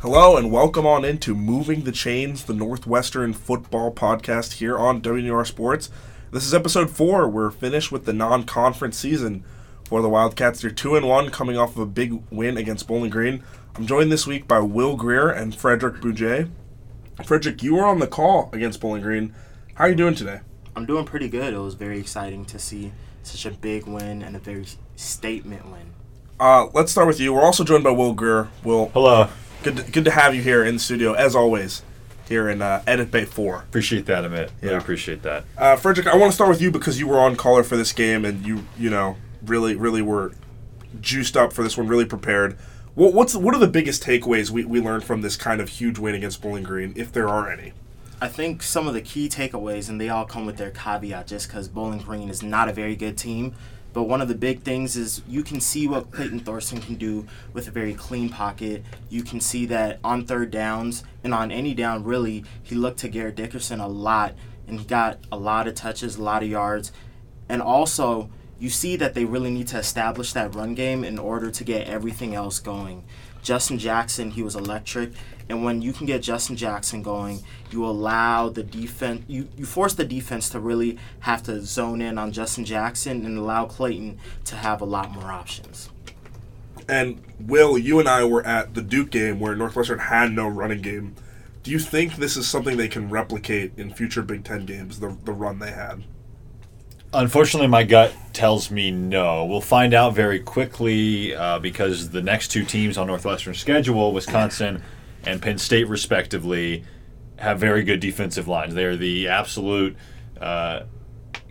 Hello and welcome on into Moving the Chains, the Northwestern football podcast here on WNR Sports. This is episode four. We're finished with the non-conference season for the Wildcats. They're two and one, coming off of a big win against Bowling Green. I'm joined this week by Will Greer and Frederick Bouget. Frederick, you were on the call against Bowling Green. How are you doing today? I'm doing pretty good. It was very exciting to see such a big win and a very statement win. Uh, let's start with you. We're also joined by Will Greer. Will, Hello. Good to, good to have you here in the studio as always. Here in uh, Edit Bay Four. Appreciate that, Amit. Really Yeah. appreciate that. Uh, Frederick, I want to start with you because you were on caller for this game and you, you know, really, really were juiced up for this one, really prepared. What, what's what are the biggest takeaways we, we learned from this kind of huge win against Bowling Green, if there are any? I think some of the key takeaways, and they all come with their caveat just because Bowling Green is not a very good team. But one of the big things is you can see what Clayton Thorson can do with a very clean pocket. You can see that on third downs and on any down, really, he looked to Garrett Dickerson a lot and he got a lot of touches, a lot of yards. And also, you see that they really need to establish that run game in order to get everything else going. Justin Jackson, he was electric. And when you can get Justin Jackson going, you allow the defense, you, you force the defense to really have to zone in on Justin Jackson and allow Clayton to have a lot more options. And Will, you and I were at the Duke game where Northwestern had no running game. Do you think this is something they can replicate in future Big Ten games? The the run they had. Unfortunately, my gut tells me no. We'll find out very quickly uh, because the next two teams on Northwestern's schedule, Wisconsin and Penn State, respectively, have very good defensive lines. They are the absolute uh,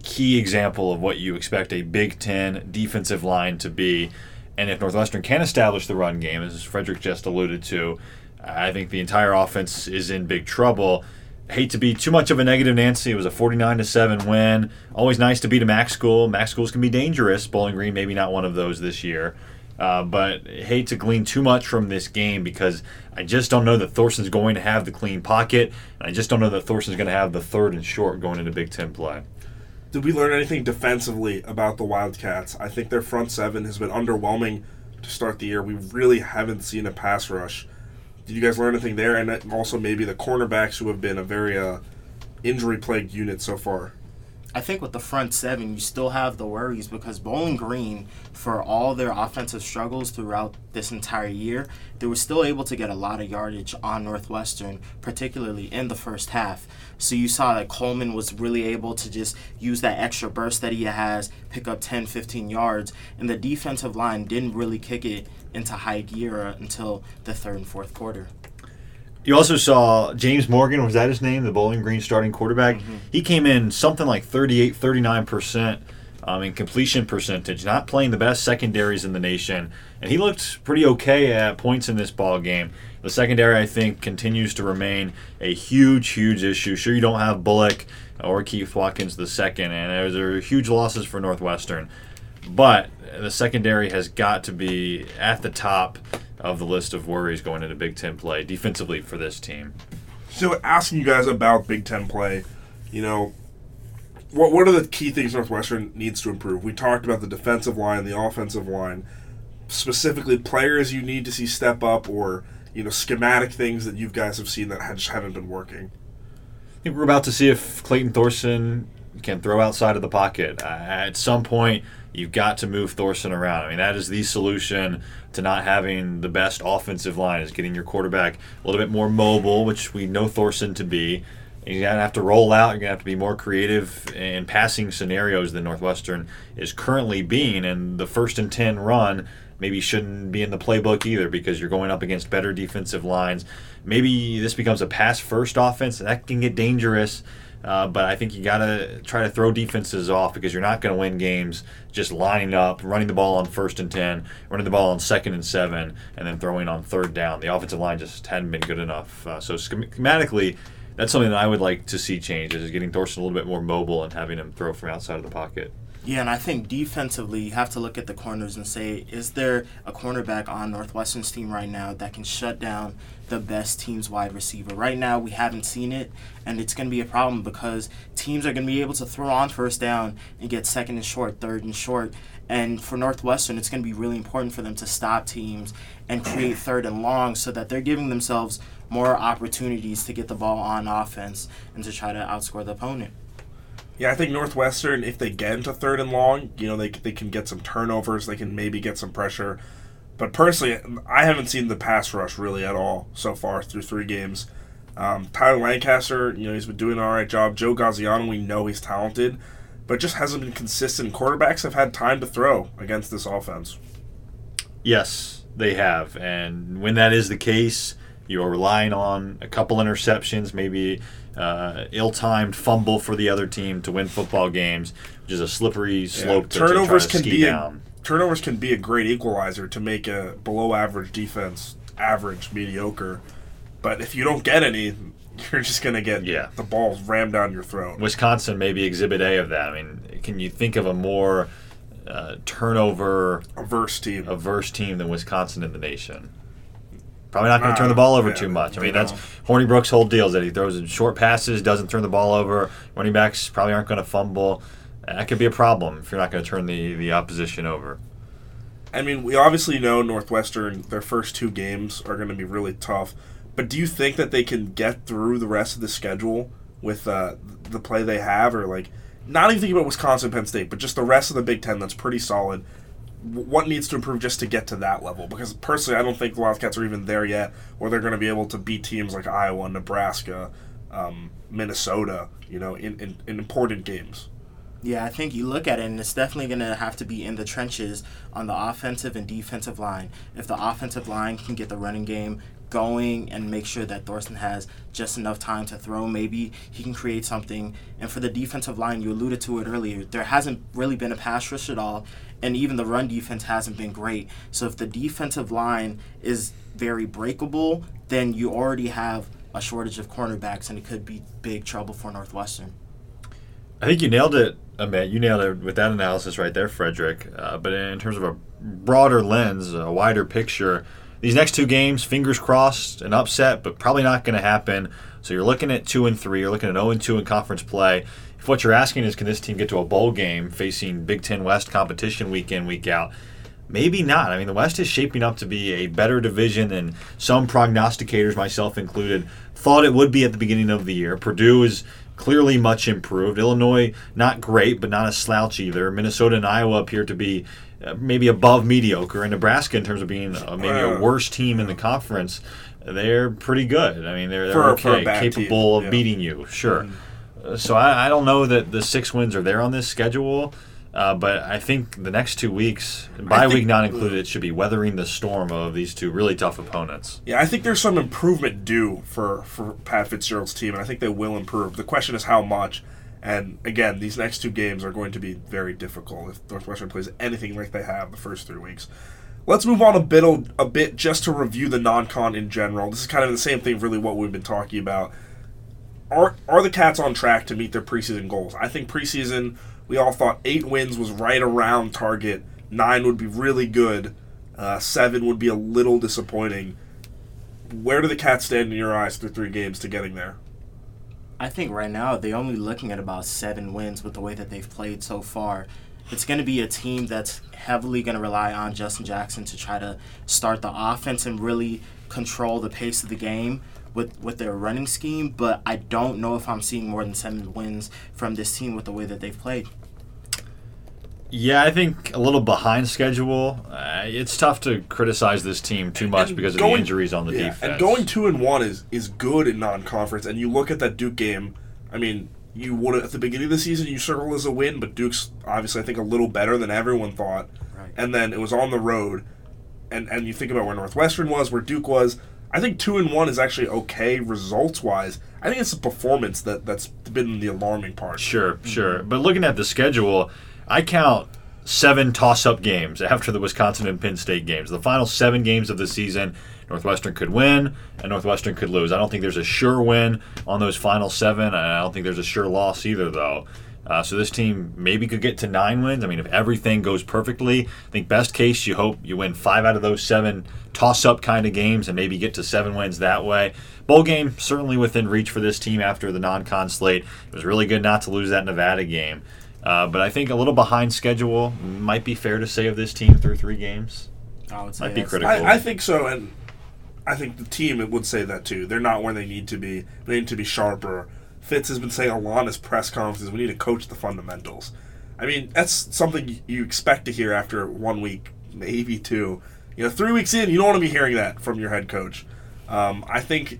key example of what you expect a Big Ten defensive line to be. And if Northwestern can establish the run game, as Frederick just alluded to, I think the entire offense is in big trouble. Hate to be too much of a negative Nancy. It was a 49 to 7 win. Always nice to beat a MAC school. MAC schools can be dangerous. Bowling Green, maybe not one of those this year. Uh, but hate to glean too much from this game because I just don't know that Thorson's going to have the clean pocket. And I just don't know that Thorson's going to have the third and short going into Big Ten play. Did we learn anything defensively about the Wildcats? I think their front seven has been underwhelming to start the year. We really haven't seen a pass rush. Did you guys learn anything there? And also maybe the cornerbacks who have been a very uh, injury plagued unit so far. I think with the front seven, you still have the worries because Bowling Green, for all their offensive struggles throughout this entire year, they were still able to get a lot of yardage on Northwestern, particularly in the first half. So you saw that Coleman was really able to just use that extra burst that he has, pick up 10, 15 yards, and the defensive line didn't really kick it into high gear until the third and fourth quarter. You also saw James Morgan, was that his name? The Bowling Green starting quarterback. He came in something like 38, 39% um, in completion percentage, not playing the best secondaries in the nation. And he looked pretty okay at points in this ball game. The secondary, I think, continues to remain a huge, huge issue. Sure, you don't have Bullock or Keith Watkins the second, and those are huge losses for Northwestern. But the secondary has got to be at the top of the list of worries going into Big Ten play defensively for this team. So asking you guys about Big Ten play, you know, what what are the key things Northwestern needs to improve? We talked about the defensive line, the offensive line, specifically players you need to see step up, or you know, schematic things that you guys have seen that just haven't been working. I think we're about to see if Clayton Thorson can throw outside of the pocket. Uh, at some point, you've got to move Thorson around. I mean, that is the solution to not having the best offensive line is getting your quarterback a little bit more mobile, which we know Thorson to be. You're gonna have to roll out. You're gonna have to be more creative in passing scenarios than Northwestern is currently being. And the first and ten run maybe shouldn't be in the playbook either because you're going up against better defensive lines. Maybe this becomes a pass first offense. And that can get dangerous. Uh, but I think you got to try to throw defenses off because you're not going to win games just lining up, running the ball on first and 10, running the ball on second and seven, and then throwing on third down. The offensive line just hadn't been good enough. Uh, so schematically, that's something that I would like to see change is getting Thorson a little bit more mobile and having him throw from outside of the pocket. Yeah, and I think defensively, you have to look at the corners and say, is there a cornerback on Northwestern's team right now that can shut down the best team's wide receiver? Right now, we haven't seen it, and it's going to be a problem because teams are going to be able to throw on first down and get second and short, third and short. And for Northwestern, it's going to be really important for them to stop teams and create third and long so that they're giving themselves more opportunities to get the ball on offense and to try to outscore the opponent. Yeah, I think Northwestern, if they get into third and long, you know, they, they can get some turnovers. They can maybe get some pressure. But personally, I haven't seen the pass rush really at all so far through three games. Um, Tyler Lancaster, you know, he's been doing an all right job. Joe Gaziano, we know he's talented, but just hasn't been consistent. Quarterbacks have had time to throw against this offense. Yes, they have. And when that is the case, you're relying on a couple interceptions, maybe uh, ill-timed fumble for the other team to win football games, which is a slippery slope yeah. to, turnovers to can be down. A, turnovers can be a great equalizer to make a below-average defense average, mediocre. But if you don't get any, you're just going to get yeah. the balls rammed down your throat. Wisconsin may be Exhibit A of that. I mean, can you think of a more uh, turnover averse team averse team than Wisconsin in the nation? Probably not going to turn the ball over yeah, too much. I mean, that's Hornibrook's whole deal is that he throws in short passes, doesn't turn the ball over. Running backs probably aren't going to fumble. That could be a problem if you're not going to turn the, the opposition over. I mean, we obviously know Northwestern, their first two games are going to be really tough. But do you think that they can get through the rest of the schedule with uh, the play they have? Or, like, not even thinking about Wisconsin, Penn State, but just the rest of the Big Ten that's pretty solid what needs to improve just to get to that level? Because personally, I don't think the Wildcats are even there yet, where they're going to be able to beat teams like Iowa, Nebraska, um, Minnesota, you know, in, in, in, important games. Yeah, I think you look at it, and it's definitely going to have to be in the trenches on the offensive and defensive line. If the offensive line can get the running game going and make sure that Thorson has just enough time to throw. Maybe he can create something. And for the defensive line, you alluded to it earlier, there hasn't really been a pass rush at all and even the run defense hasn't been great. So if the defensive line is very breakable, then you already have a shortage of cornerbacks, and it could be big trouble for Northwestern. I think you nailed it, Amit. You nailed it with that analysis right there, Frederick. Uh, but in terms of a broader lens, a wider picture, these next two games, fingers crossed, an upset, but probably not going to happen. So you're looking at two and three. You're looking at zero and two in conference play if what you're asking is, can this team get to a bowl game facing Big Ten West competition week in, week out? Maybe not. I mean, the West is shaping up to be a better division than some prognosticators, myself included, thought it would be at the beginning of the year. Purdue is clearly much improved. Illinois, not great, but not a slouch either. Minnesota and Iowa appear to be maybe above mediocre. And Nebraska, in terms of being uh, maybe a worse team in the conference, they're pretty good. I mean, they're, they're for, okay, for capable team. of yeah. beating you, sure. Mm-hmm so I, I, don't know that the six wins are there on this schedule. Uh, but I think the next two weeks, bye think, week not included, it should be weathering the storm of these two really tough opponents. Yeah, I think there's some improvement due for, for Pat Fitzgerald's team, and I think they will improve. The question is how much. And again, these next two games are going to be very difficult if Northwestern plays anything like they have the first three weeks. Let's move on a bit a bit just to review the non-con in general. This is kind of the same thing, really, what we've been talking about are are the Cats on track to meet their preseason goals? I think preseason we all thought eight wins was right around target. Nine would be really good. Uh, seven would be a little disappointing. Where do the Cats stand in your eyes through three games to getting there? I think right now they're only looking at about seven wins with the way that they've played so far. It's going to be a team that's heavily going to rely on Justin Jackson to try to start the offense and really control the pace of the game with with their running scheme, but I don't know if I'm seeing more than seven wins from this team with the way that they've played. Yeah, I think a little behind schedule. Uh, it's tough to criticize this team too much because of the injuries on the yeah, defense. And going two and one is is good in non-conference. And you look at that Duke game. I mean, you would at the beginning of the season you circle as a win, but Duke's obviously I think a little better than everyone thought. Right. And then it was on the road, and and you think about where Northwestern was, where Duke was. I think two and one is actually okay results wise. I think it's the performance that that's been the alarming part. Sure, mm-hmm. sure. But looking at the schedule, I count seven toss-up games after the Wisconsin and Penn State games. The final seven games of the season, Northwestern could win and Northwestern could lose. I don't think there's a sure win on those final seven. I don't think there's a sure loss either, though. Uh, so this team maybe could get to nine wins. I mean, if everything goes perfectly, I think best case you hope you win five out of those seven toss-up kind of games and maybe get to seven wins that way. Bowl game certainly within reach for this team after the non-con slate. It was really good not to lose that Nevada game, uh, but I think a little behind schedule might be fair to say of this team through three games. I would say Might be critical. I, I think so, and I think the team would say that too. They're not where they need to be. They need to be sharper. Fitz has been saying a lot in his press conferences. We need to coach the fundamentals. I mean, that's something you expect to hear after one week, maybe two. You know, three weeks in, you don't want to be hearing that from your head coach. Um, I think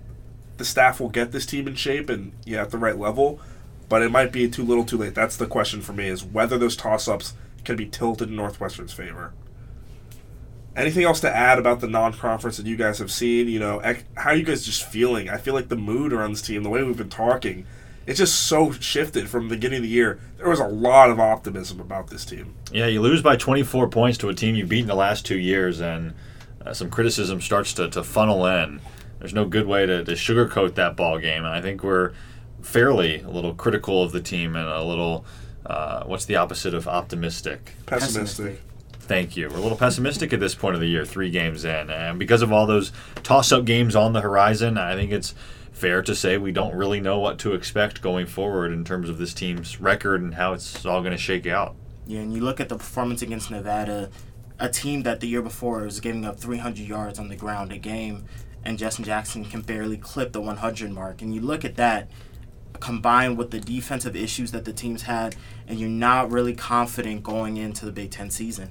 the staff will get this team in shape and yeah, at the right level, but it might be too little, too late. That's the question for me: is whether those toss-ups can be tilted in Northwestern's favor. Anything else to add about the non-conference that you guys have seen? You know, how are you guys just feeling? I feel like the mood around this team, the way we've been talking, it's just so shifted from the beginning of the year. There was a lot of optimism about this team. Yeah, you lose by 24 points to a team you've beaten the last two years, and uh, some criticism starts to, to funnel in. There's no good way to, to sugarcoat that ball game, and I think we're fairly a little critical of the team and a little, uh, what's the opposite of optimistic? Pessimistic. Thank you. We're a little pessimistic at this point of the year, three games in. And because of all those toss up games on the horizon, I think it's fair to say we don't really know what to expect going forward in terms of this team's record and how it's all going to shake out. Yeah, and you look at the performance against Nevada, a team that the year before was giving up 300 yards on the ground a game, and Justin Jackson can barely clip the 100 mark. And you look at that combined with the defensive issues that the teams had, and you're not really confident going into the Big Ten season.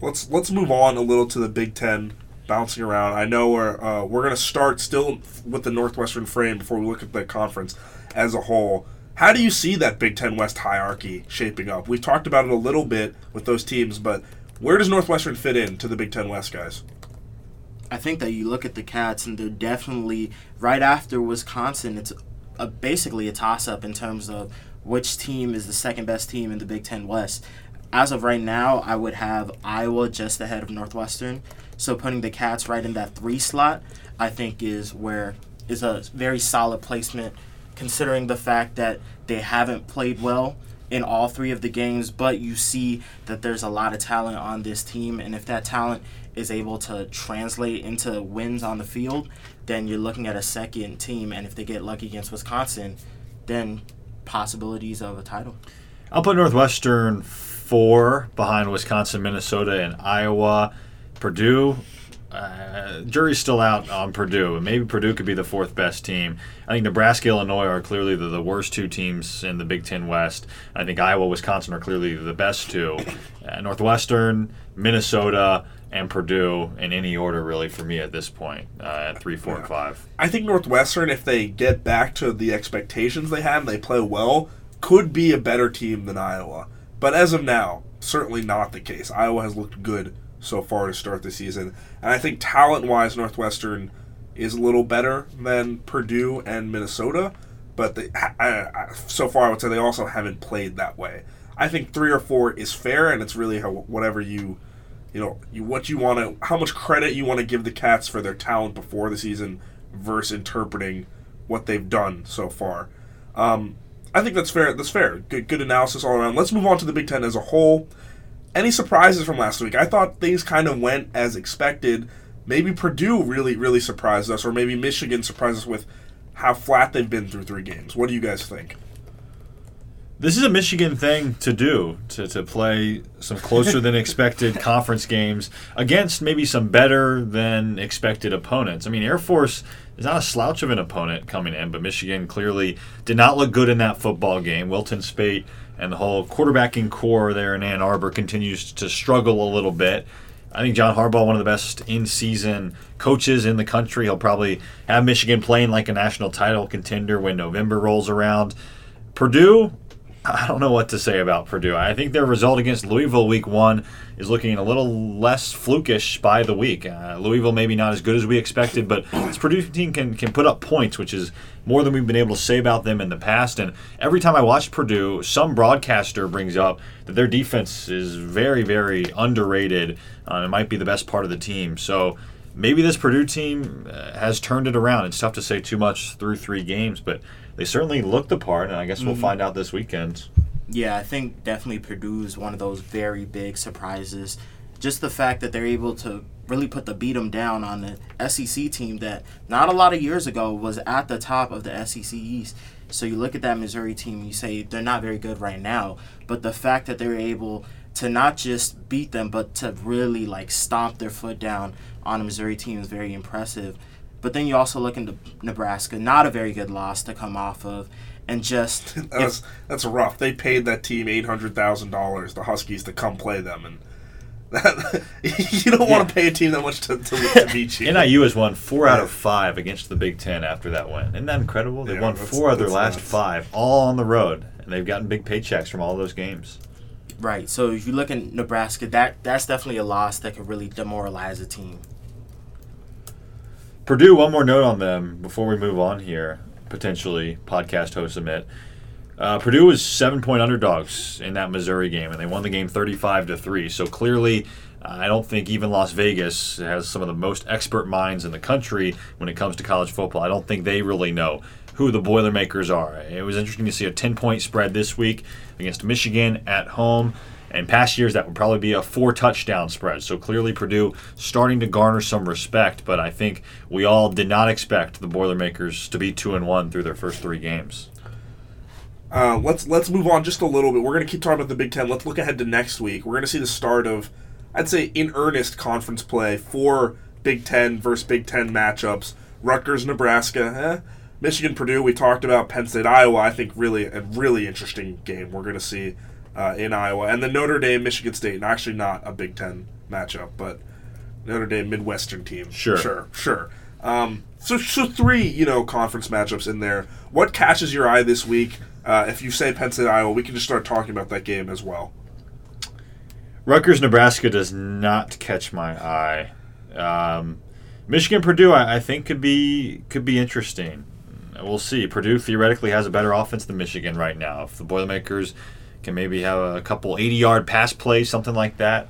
Let's let's move on a little to the Big Ten, bouncing around. I know we're uh, we're gonna start still with the Northwestern frame before we look at the conference as a whole. How do you see that Big Ten West hierarchy shaping up? We've talked about it a little bit with those teams, but where does Northwestern fit in to the Big Ten West guys? I think that you look at the Cats, and they're definitely right after Wisconsin. It's a, basically a toss up in terms of which team is the second best team in the Big Ten West. As of right now, I would have Iowa just ahead of Northwestern. So putting the Cats right in that three slot, I think is where is a very solid placement, considering the fact that they haven't played well in all three of the games, but you see that there's a lot of talent on this team, and if that talent is able to translate into wins on the field, then you're looking at a second team, and if they get lucky against Wisconsin, then possibilities of a title. I'll put Northwestern four behind Wisconsin, Minnesota, and Iowa. Purdue, uh, jury's still out on Purdue. And maybe Purdue could be the fourth best team. I think Nebraska, Illinois are clearly the, the worst two teams in the Big Ten West. I think Iowa, Wisconsin are clearly the best two. Uh, Northwestern, Minnesota, and Purdue in any order, really, for me at this point, uh, at three, four, and five. I think Northwestern, if they get back to the expectations they had and they play well, could be a better team than Iowa. But as of now, certainly not the case. Iowa has looked good so far to start the season. And I think talent wise, Northwestern is a little better than Purdue and Minnesota. But they, I, I, so far, I would say they also haven't played that way. I think three or four is fair, and it's really how whatever you, you know, you what you want to, how much credit you want to give the Cats for their talent before the season versus interpreting what they've done so far. Um, I think that's fair. That's fair. Good, good analysis all around. Let's move on to the Big Ten as a whole. Any surprises from last week? I thought things kind of went as expected. Maybe Purdue really, really surprised us, or maybe Michigan surprised us with how flat they've been through three games. What do you guys think? This is a Michigan thing to do to, to play some closer than expected conference games against maybe some better than expected opponents. I mean, Air Force is not a slouch of an opponent coming in, but Michigan clearly did not look good in that football game. Wilton Speight and the whole quarterbacking core there in Ann Arbor continues to struggle a little bit. I think John Harbaugh, one of the best in-season coaches in the country, he'll probably have Michigan playing like a national title contender when November rolls around. Purdue, I don't know what to say about Purdue. I think their result against Louisville week one is looking a little less flukish by the week. Uh, Louisville maybe not as good as we expected, but this Purdue team can, can put up points, which is more than we've been able to say about them in the past. And every time I watch Purdue, some broadcaster brings up that their defense is very, very underrated. Uh, it might be the best part of the team. So maybe this Purdue team uh, has turned it around. It's tough to say too much through three games, but they certainly look the part, and I guess we'll Mhm. find out this weekend. Yeah, I think definitely Purdue is one of those very big surprises. Just the fact that they're able to really put the beat them down on the SEC team that not a lot of years ago was at the top of the SEC East. So you look at that Missouri team, you say they're not very good right now, but the fact that they're able to not just beat them, but to really like stomp their foot down on a Missouri team is very impressive. But then you also look into Nebraska, not a very good loss to come off of, and just if- That's that's rough. They paid that team eight hundred thousand dollars, the Huskies, to come play them, and that, you don't want to pay a team that much to, to, to beat you. NIU has won four out of five against the Big Ten after that win. Isn't that incredible? They Yeah, won four of their last nuts. five, all on the road, and they've gotten big paychecks from all those games. Right. So if you look at Nebraska, that that's definitely a loss that could really demoralize a team. Purdue, one more note on them before we move on here, potentially, podcast host Amit. Uh, Purdue was seven point underdogs in that Missouri game, and they won the game 35 to 3. So clearly, I don't think even Las Vegas has some of the most expert minds in the country when it comes to college football. I don't think they really know who the Boilermakers are. It was interesting to see a 10 point spread this week against Michigan at home. In past years, that would probably be a four touchdown spread. So clearly, Purdue starting to garner some respect, but I think we all did not expect the Boilermakers to be 2 and 1 through their first three games. Uh, let's let's move on just a little bit. We're going to keep talking about the Big Ten. Let's look ahead to next week. We're going to see the start of, I'd say, in earnest conference play for Big Ten versus Big Ten matchups. Rutgers, Nebraska, eh? Michigan, Purdue. We talked about Penn State, Iowa. I think really a really interesting game we're going to see uh, in Iowa, and then Notre Dame, Michigan State. And actually, not a Big Ten matchup, but Notre Dame Midwestern team. Sure. sure, sure. Um, so, so three, you know, conference matchups in there. What catches your eye this week? Uh, if you say Penn State, Iowa, we can just start talking about that game as well. Rutgers, Nebraska does not catch my eye. Um, Michigan, Purdue, I, I think could be could be interesting. We'll see. Purdue theoretically has a better offense than Michigan right now. If the Boilermakers can maybe have a couple 80 yard pass plays, something like that,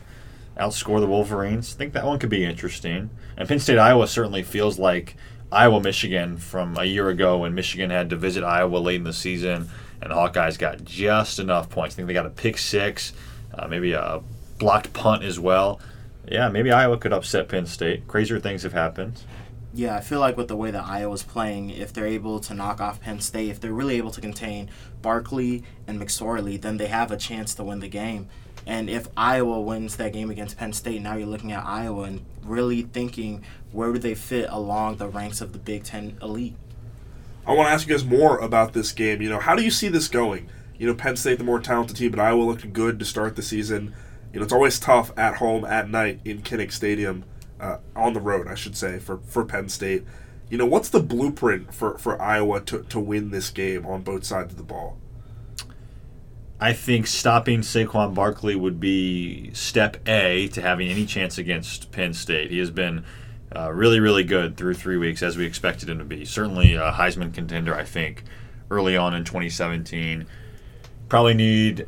outscore the Wolverines, I think that one could be interesting. And Penn State, Iowa certainly feels like Iowa, Michigan from a year ago when Michigan had to visit Iowa late in the season and the Hawkeyes got just enough points. I think they got a pick six, uh, maybe a blocked punt as well. Yeah, maybe Iowa could upset Penn State. Crazier things have happened. Yeah, I feel like with the way that Iowa's playing, if they're able to knock off Penn State, if they're really able to contain Barkley and McSorley, then they have a chance to win the game. And if Iowa wins that game against Penn State, now you're looking at Iowa and really thinking where do they fit along the ranks of the Big Ten elite. I want to ask you guys more about this game. You know, how do you see this going? You know, Penn State, the more talented team, but Iowa looked good to start the season. You know, it's always tough at home at night in Kinnick Stadium, uh, on the road, I should say, for, for Penn State. You know, what's the blueprint for, for Iowa to, to win this game on both sides of the ball? I think stopping Saquon Barkley would be step A to having any chance against Penn State. He has been uh, really, really good through three weeks, as we expected him to be. Certainly a Heisman contender, I think, early on in 2017. Probably need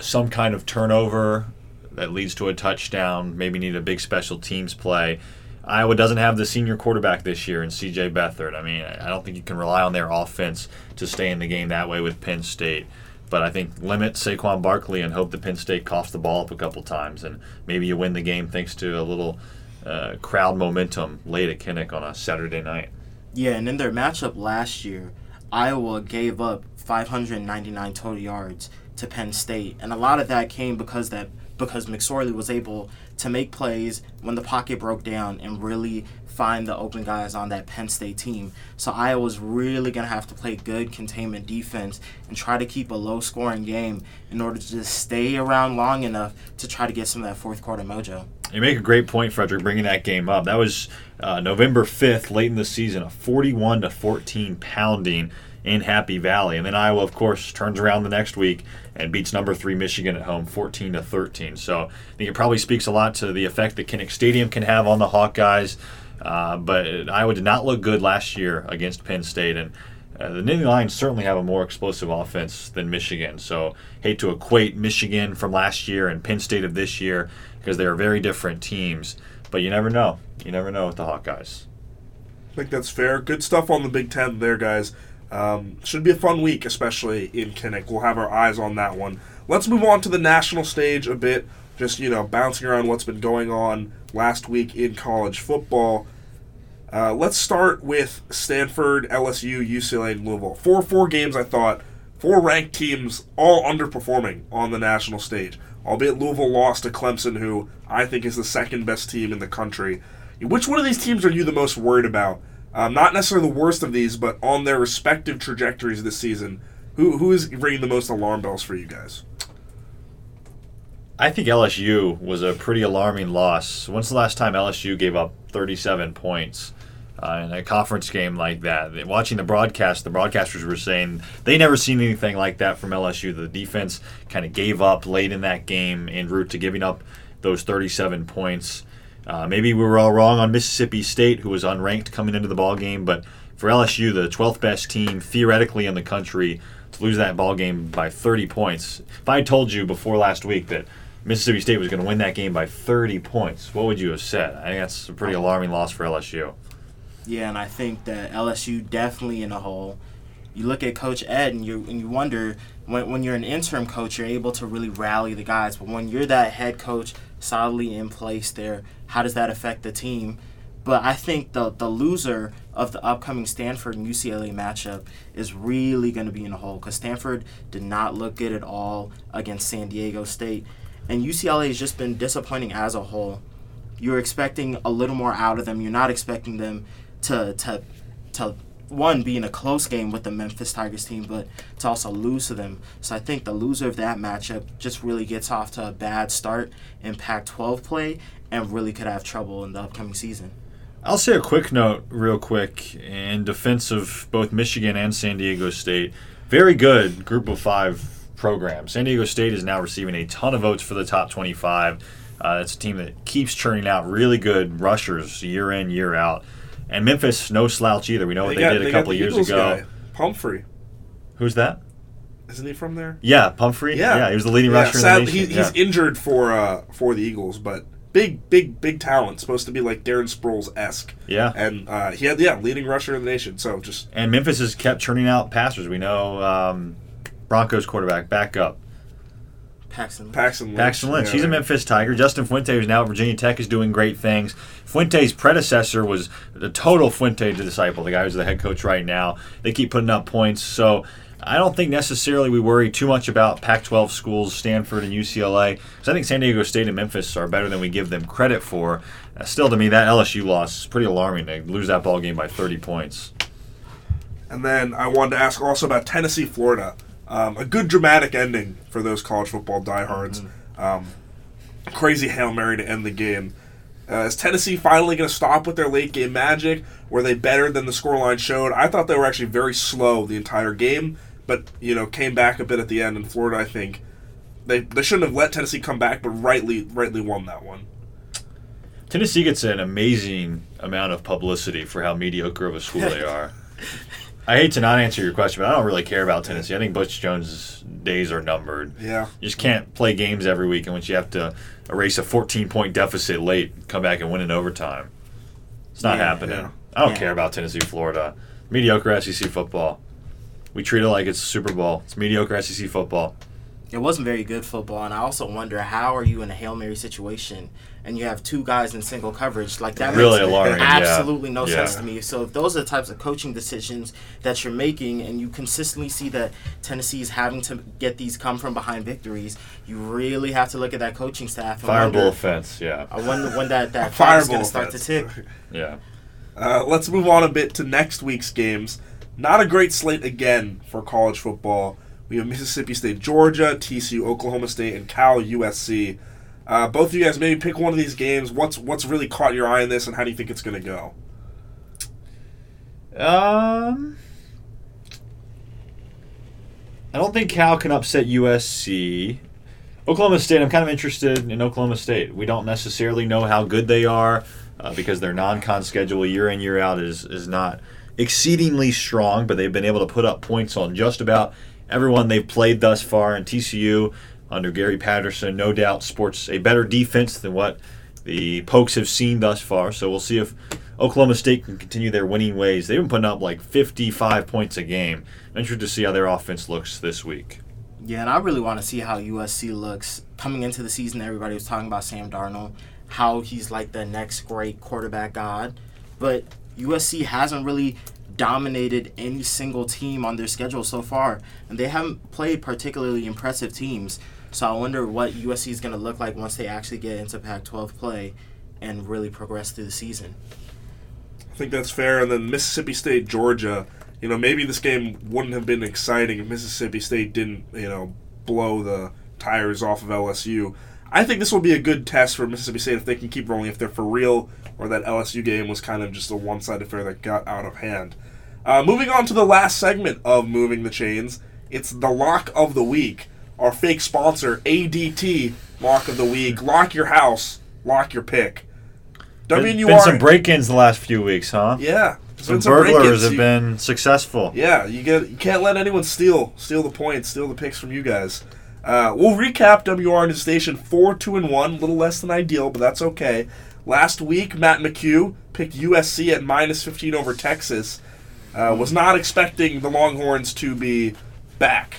some kind of turnover that leads to a touchdown. Maybe need a big special teams play. Iowa doesn't have the senior quarterback this year in C.J. Beathard. I mean, I don't think you can rely on their offense to stay in the game that way with Penn State. But I think limit Saquon Barkley and hope that Penn State coughs the ball up a couple times, and maybe you win the game thanks to a little uh, crowd momentum late at Kinnick on a Saturday night. Yeah, and in their matchup last year, Iowa gave up 599 total yards to Penn State, and a lot of that came because that because McSorley was able to make plays when the pocket broke down and really find the open guys on that Penn State team. So Iowa's really gonna have to play good containment defense and try to keep a low scoring game in order to just stay around long enough to try to get some of that fourth quarter mojo. You make a great point, Frederick, bringing that game up. That was uh, November 5th, late in the season, a 41 to 14 pounding in Happy Valley. And then Iowa, of course, turns around the next week and beats number three Michigan at home, 14 to 13. So I think it probably speaks a lot to the effect that Kinnick Stadium can have on the Hawkeyes. Uh, but Iowa did not look good last year against Penn State, and uh, the Nittany Lions certainly have a more explosive offense than Michigan. So hate to equate Michigan from last year and Penn State of this year because they are very different teams. But you never know. You never know with the Hawkeyes. I think that's fair. Good stuff on the Big Ten there, guys. Um, should be a fun week, especially in Kinnick. We'll have our eyes on that one. Let's move on to the national stage a bit. Just you know, bouncing around what's been going on last week in college football. Uh, let's start with Stanford, LSU, UCLA, and Louisville. Four four games, I thought. Four ranked teams, all underperforming on the national stage. Albeit Louisville lost to Clemson, who I think is the second best team in the country. Which one of these teams are you the most worried about? Um, not necessarily the worst of these, but on their respective trajectories this season. Who who is ringing the most alarm bells for you guys? I think LSU was a pretty alarming loss. When's the last time LSU gave up 37 points uh, in a conference game like that? Watching the broadcast, the broadcasters were saying they never seen anything like that from LSU. The defense kind of gave up late in that game en route to giving up those 37 points. Uh, maybe we were all wrong on Mississippi State, who was unranked coming into the ball game, but for LSU, the 12th best team theoretically in the country, to lose that ball game by 30 points. If I told you before last week that Mississippi State was going to win that game by 30 points, what would you have said? I think that's a pretty alarming loss for LSU. Yeah, and I think that LSU definitely in a hole. You look at Coach Ed and you and you wonder when, when you're an interim coach, you're able to really rally the guys. But when you're that head coach solidly in place there, how does that affect the team? But I think the the loser of the upcoming Stanford and UCLA matchup is really going to be in a hole because Stanford did not look good at all against San Diego State, and UCLA has just been disappointing as a whole. You're expecting a little more out of them. You're not expecting them to to to one being a close game with the Memphis Tigers team, but to also lose to them. So I think the loser of that matchup just really gets off to a bad start in Pac-12 play and really could have trouble in the upcoming season. I'll say a quick note, real quick, in defense of both Michigan and San Diego State. Very good group of five program. San Diego State is now receiving a ton of votes for the top 25. Uh, it's a team that keeps churning out really good rushers year in, year out. And Memphis, no slouch either. We know what they, got- did a couple years Eagles ago. guy, Pumphrey. Who's that? Isn't he from there? Yeah, Pumphrey. Yeah. he was the leading Yeah, rusher sad- in the nation. he, he's yeah. injured for uh, for the Eagles, but big, big, big talent. Supposed to be like Darren Sproles esque. Yeah. And uh, he had yeah leading rusher in the nation. So just And Memphis has kept churning out passers. We know um, Broncos quarterback back up. Paxton. Paxton Lynch. Paxton Lynch. yeah, He's a. Memphis Tiger. Justin Fuente, who's now at Virginia Tech, is doing great things. Fuente's predecessor was a total Fuente disciple, the guy who's the head coach right now. They keep putting up points. So I don't think necessarily we worry too much about Pac 12 schools, Stanford and UCLA, because I think San Diego State and Memphis are better than we give them credit for. Uh, still, to me, that LSU loss is pretty alarming. They lose that ball game by 30 points. And then I wanted to ask also about Tennessee, Florida. Um, a good dramatic ending for those college football diehards. Um, crazy hail mary to end the game. Uh, is Tennessee finally going to stop with their late game magic? Were they better than the scoreline showed? I thought they were actually very slow the entire game, but you know came back a bit at the end. And Florida, I think they they shouldn't have let Tennessee come back, but rightly rightly won that one. Tennessee gets an amazing amount of publicity for how mediocre of a school they are. I hate to not answer your question, but I don't really care about Tennessee. I think Butch Jones' days are numbered. Yeah. You just can't play games every week, and once you have to erase a 14 point deficit late, come back and win in overtime. It's not Yeah, happening. yeah. I don't Yeah. care about Tennessee, Florida. Mediocre SEC football. We treat it like it's a Super Bowl. It's mediocre SEC football. It wasn't very good football, and I also wonder how are you in a hail mary situation and you have two guys in single coverage like that? Really makes alarming, yeah. Absolutely no Yeah. sense to me. So if those are the types of coaching decisions that you're making, and you consistently see that Tennessee is having to get these come from behind victories, you really have to look at that coaching staff. And Fireable wonder, offense, yeah. I wonder when that that clock is going Fireball to start to tick. Yeah. Uh, let's move on a bit to next week's games. Not a great slate again for college football. We have Mississippi State, Georgia, TCU, Oklahoma State, and Cal, USC. Uh, both of you guys maybe pick one of these games. What's what's really caught your eye in this, and how do you think it's going to go? Um, I don't think Cal can upset USC. Oklahoma State, I'm kind of interested in Oklahoma State. We don't necessarily know how good they are uh, because their non-con schedule year in year out is is not exceedingly strong, but they've been able to put up points on just about everyone they've played thus far. And TCU under Gary Patterson, no doubt, sports a better defense than what the Pokes have seen thus far. So we'll see if Oklahoma State can continue their winning ways. They've been putting up like 55 points a game. I'm interested to see how their offense looks this week. Yeah, and I really want to see how USC looks coming into the season. Everybody was talking about Sam Darnold, how he's like the next great quarterback god, but USC hasn't really dominated any single team on their schedule so far, and they haven't played particularly impressive teams. So I wonder what USC is going to look like once they actually get into Pac-12 play and really progress through the season. I think that's fair. And then Mississippi State, Georgia. You know, maybe this game wouldn't have been exciting if Mississippi State didn't, you know, blow the tires off of LSU. I think this will be a good test for Mississippi State if they can keep rolling, if they're for real, or that LSU game was kind of just a one sided affair that got out of hand. Uh, moving on to the last segment of Moving the Chains, it's the lock of the week. Our fake sponsor, ADT, lock of the week. Lock your house, lock your pick. Been, been some break-ins the last few weeks, huh? Yeah, some, some burglars have you, been successful. Yeah, you get you can't let anyone steal steal the points, steal the picks from you guys. Uh, we'll recap WRN Station four two and one, a little less than ideal, but that's okay. Last week, Matt McHugh picked USC at minus fifteen over Texas. Uh, was not expecting the Longhorns to be back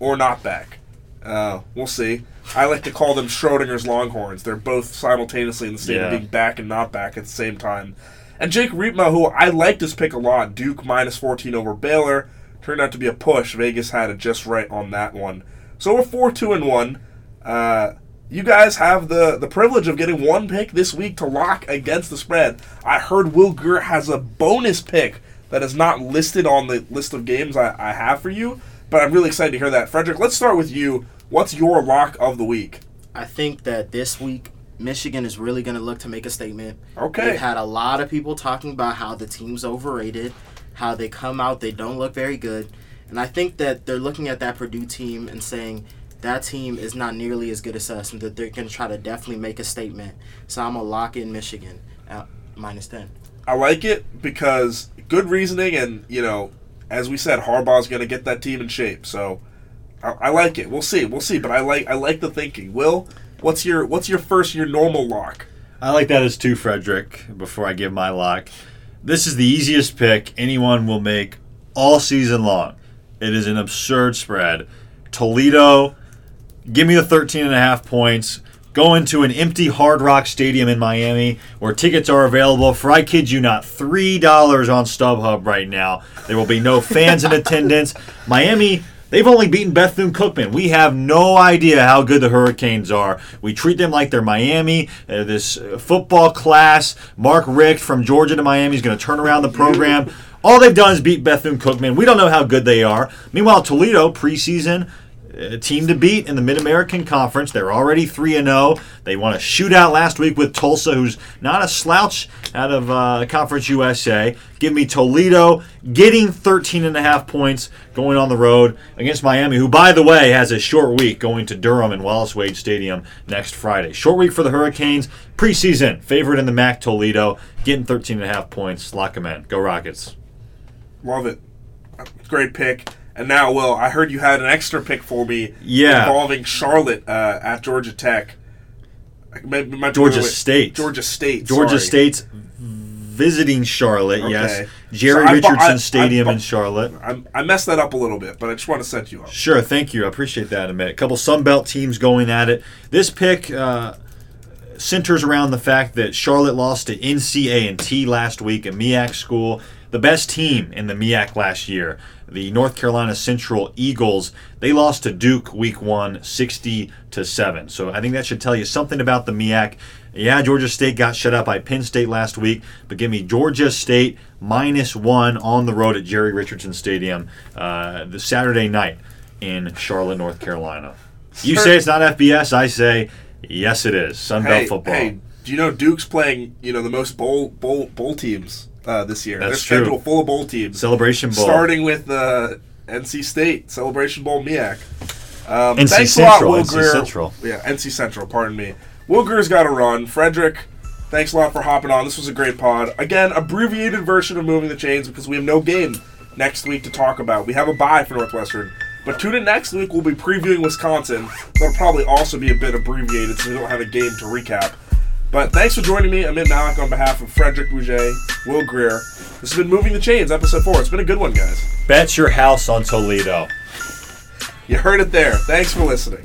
or not back. Uh, we'll see. I like to call them Schrodinger's Longhorns. They're both simultaneously in the state yeah. of being back and not back at the same time. And Jake Riepma, who I liked his pick a lot, Duke minus 14 over Baylor, turned out to be a push. Vegas had it just right on that one. So we're 4 2 and 1. Uh, you guys have the, the privilege of getting one pick this week to lock against the spread. I heard Will Grier has a bonus pick that is not listed on the list of games I, I have for you, but I'm really excited to hear that. Frederick, let's start with you. What's your lock of the week? I think that this week Michigan is really going to look to make a statement. Okay. They've had a lot of people talking about how the team's overrated, how they come out, they don't look very good. And I think that they're looking at that Purdue team and saying that team is not nearly as good as us and that they're going to try to definitely make a statement. So I'm going to lock in Michigan at minus 10. I like it because good reasoning, and, you know, as we said, Harbaugh's going to get that team in shape. So I, I like it. We'll see. We'll see. But I like I like the thinking. Will, what's your what's your first your normal lock? I like that as too, Frederick. Before I give my lock, this is the easiest pick anyone will make all season long. It is an absurd spread. Toledo, give me the 13 and a half points. Go to an empty Hard Rock Stadium in Miami where tickets are available for, I kid you not, $3 on StubHub right now. There will be no fans in attendance. Miami They've only beaten Bethune Cookman. We have no idea how good the Hurricanes are. We treat them like they're Miami. Uh, this uh, football class, Mark Richt from Georgia to Miami is going to turn around the program. All they've done is beat Bethune Cookman. We don't know how good they are. Meanwhile, Toledo preseason a team to beat in the Mid American Conference. They're already 3 0. They won a shootout last week with Tulsa, who's not a slouch out of uh, Conference USA. Give me Toledo getting 13 and a half points going on the road against Miami, who, by the way, has a short week going to Durham and Wallace Wade Stadium next Friday. Short week for the Hurricanes. Preseason favorite in the MAC, Toledo, getting 13 and a half points. Lock them in. Go Rockets. Love it. Great pick. And now, well, I heard you had an extra pick for me yeah. involving Charlotte uh, at Georgia Tech. my Georgia State. Georgia State. Georgia sorry. State's visiting Charlotte, okay. yes. Jerry so Richardson I, Stadium I, in Charlotte. I, messed that up a little bit, but I just want to set you up. Sure, thank you. I appreciate that Amit. A couple Sun Belt teams going at it. This pick uh, centers around the fact that Charlotte lost to NCA and T last week, a MEAC school the best team in the MEAC last year, the North Carolina Central Eagles, they lost to Duke week one, 60 to 7. So I think that should tell you something about the MEAC. Yeah, Georgia State got shut out by Penn State last week, but give me Georgia State minus one on the road at Jerry Richardson Stadium uh, the Saturday night in Charlotte, North Carolina. You say it's not FBS. I say yes, it is. Sunbelt hey, football. Hey, do you know Duke's playing? You know the most bowl bowl bowl teams uh, this year. That's Their true. schedule full of bowl teams. Celebration Bowl. Starting with uh, NC State, Celebration Bowl MEAC. Um, NC thanks Central, a lot, Will NC Grier. Central. Yeah, NC Central, pardon me. Will Grier's got to run. Frederick, thanks a lot for hopping on. This was a great pod. Again, abbreviated version of Moving the Chains because we have no game next week to talk about. We have a bye for Northwestern. But tune in next week. We'll be previewing Wisconsin. That'll probably also be a bit abbreviated, so we don't have a game to recap. But thanks for joining me, Amit Malik, on behalf of Frederick Bouget, Will Greer. This has been Moving the Chains, episode four. It's been a good one, guys. Bet your house on Toledo. You heard it there. Thanks for listening.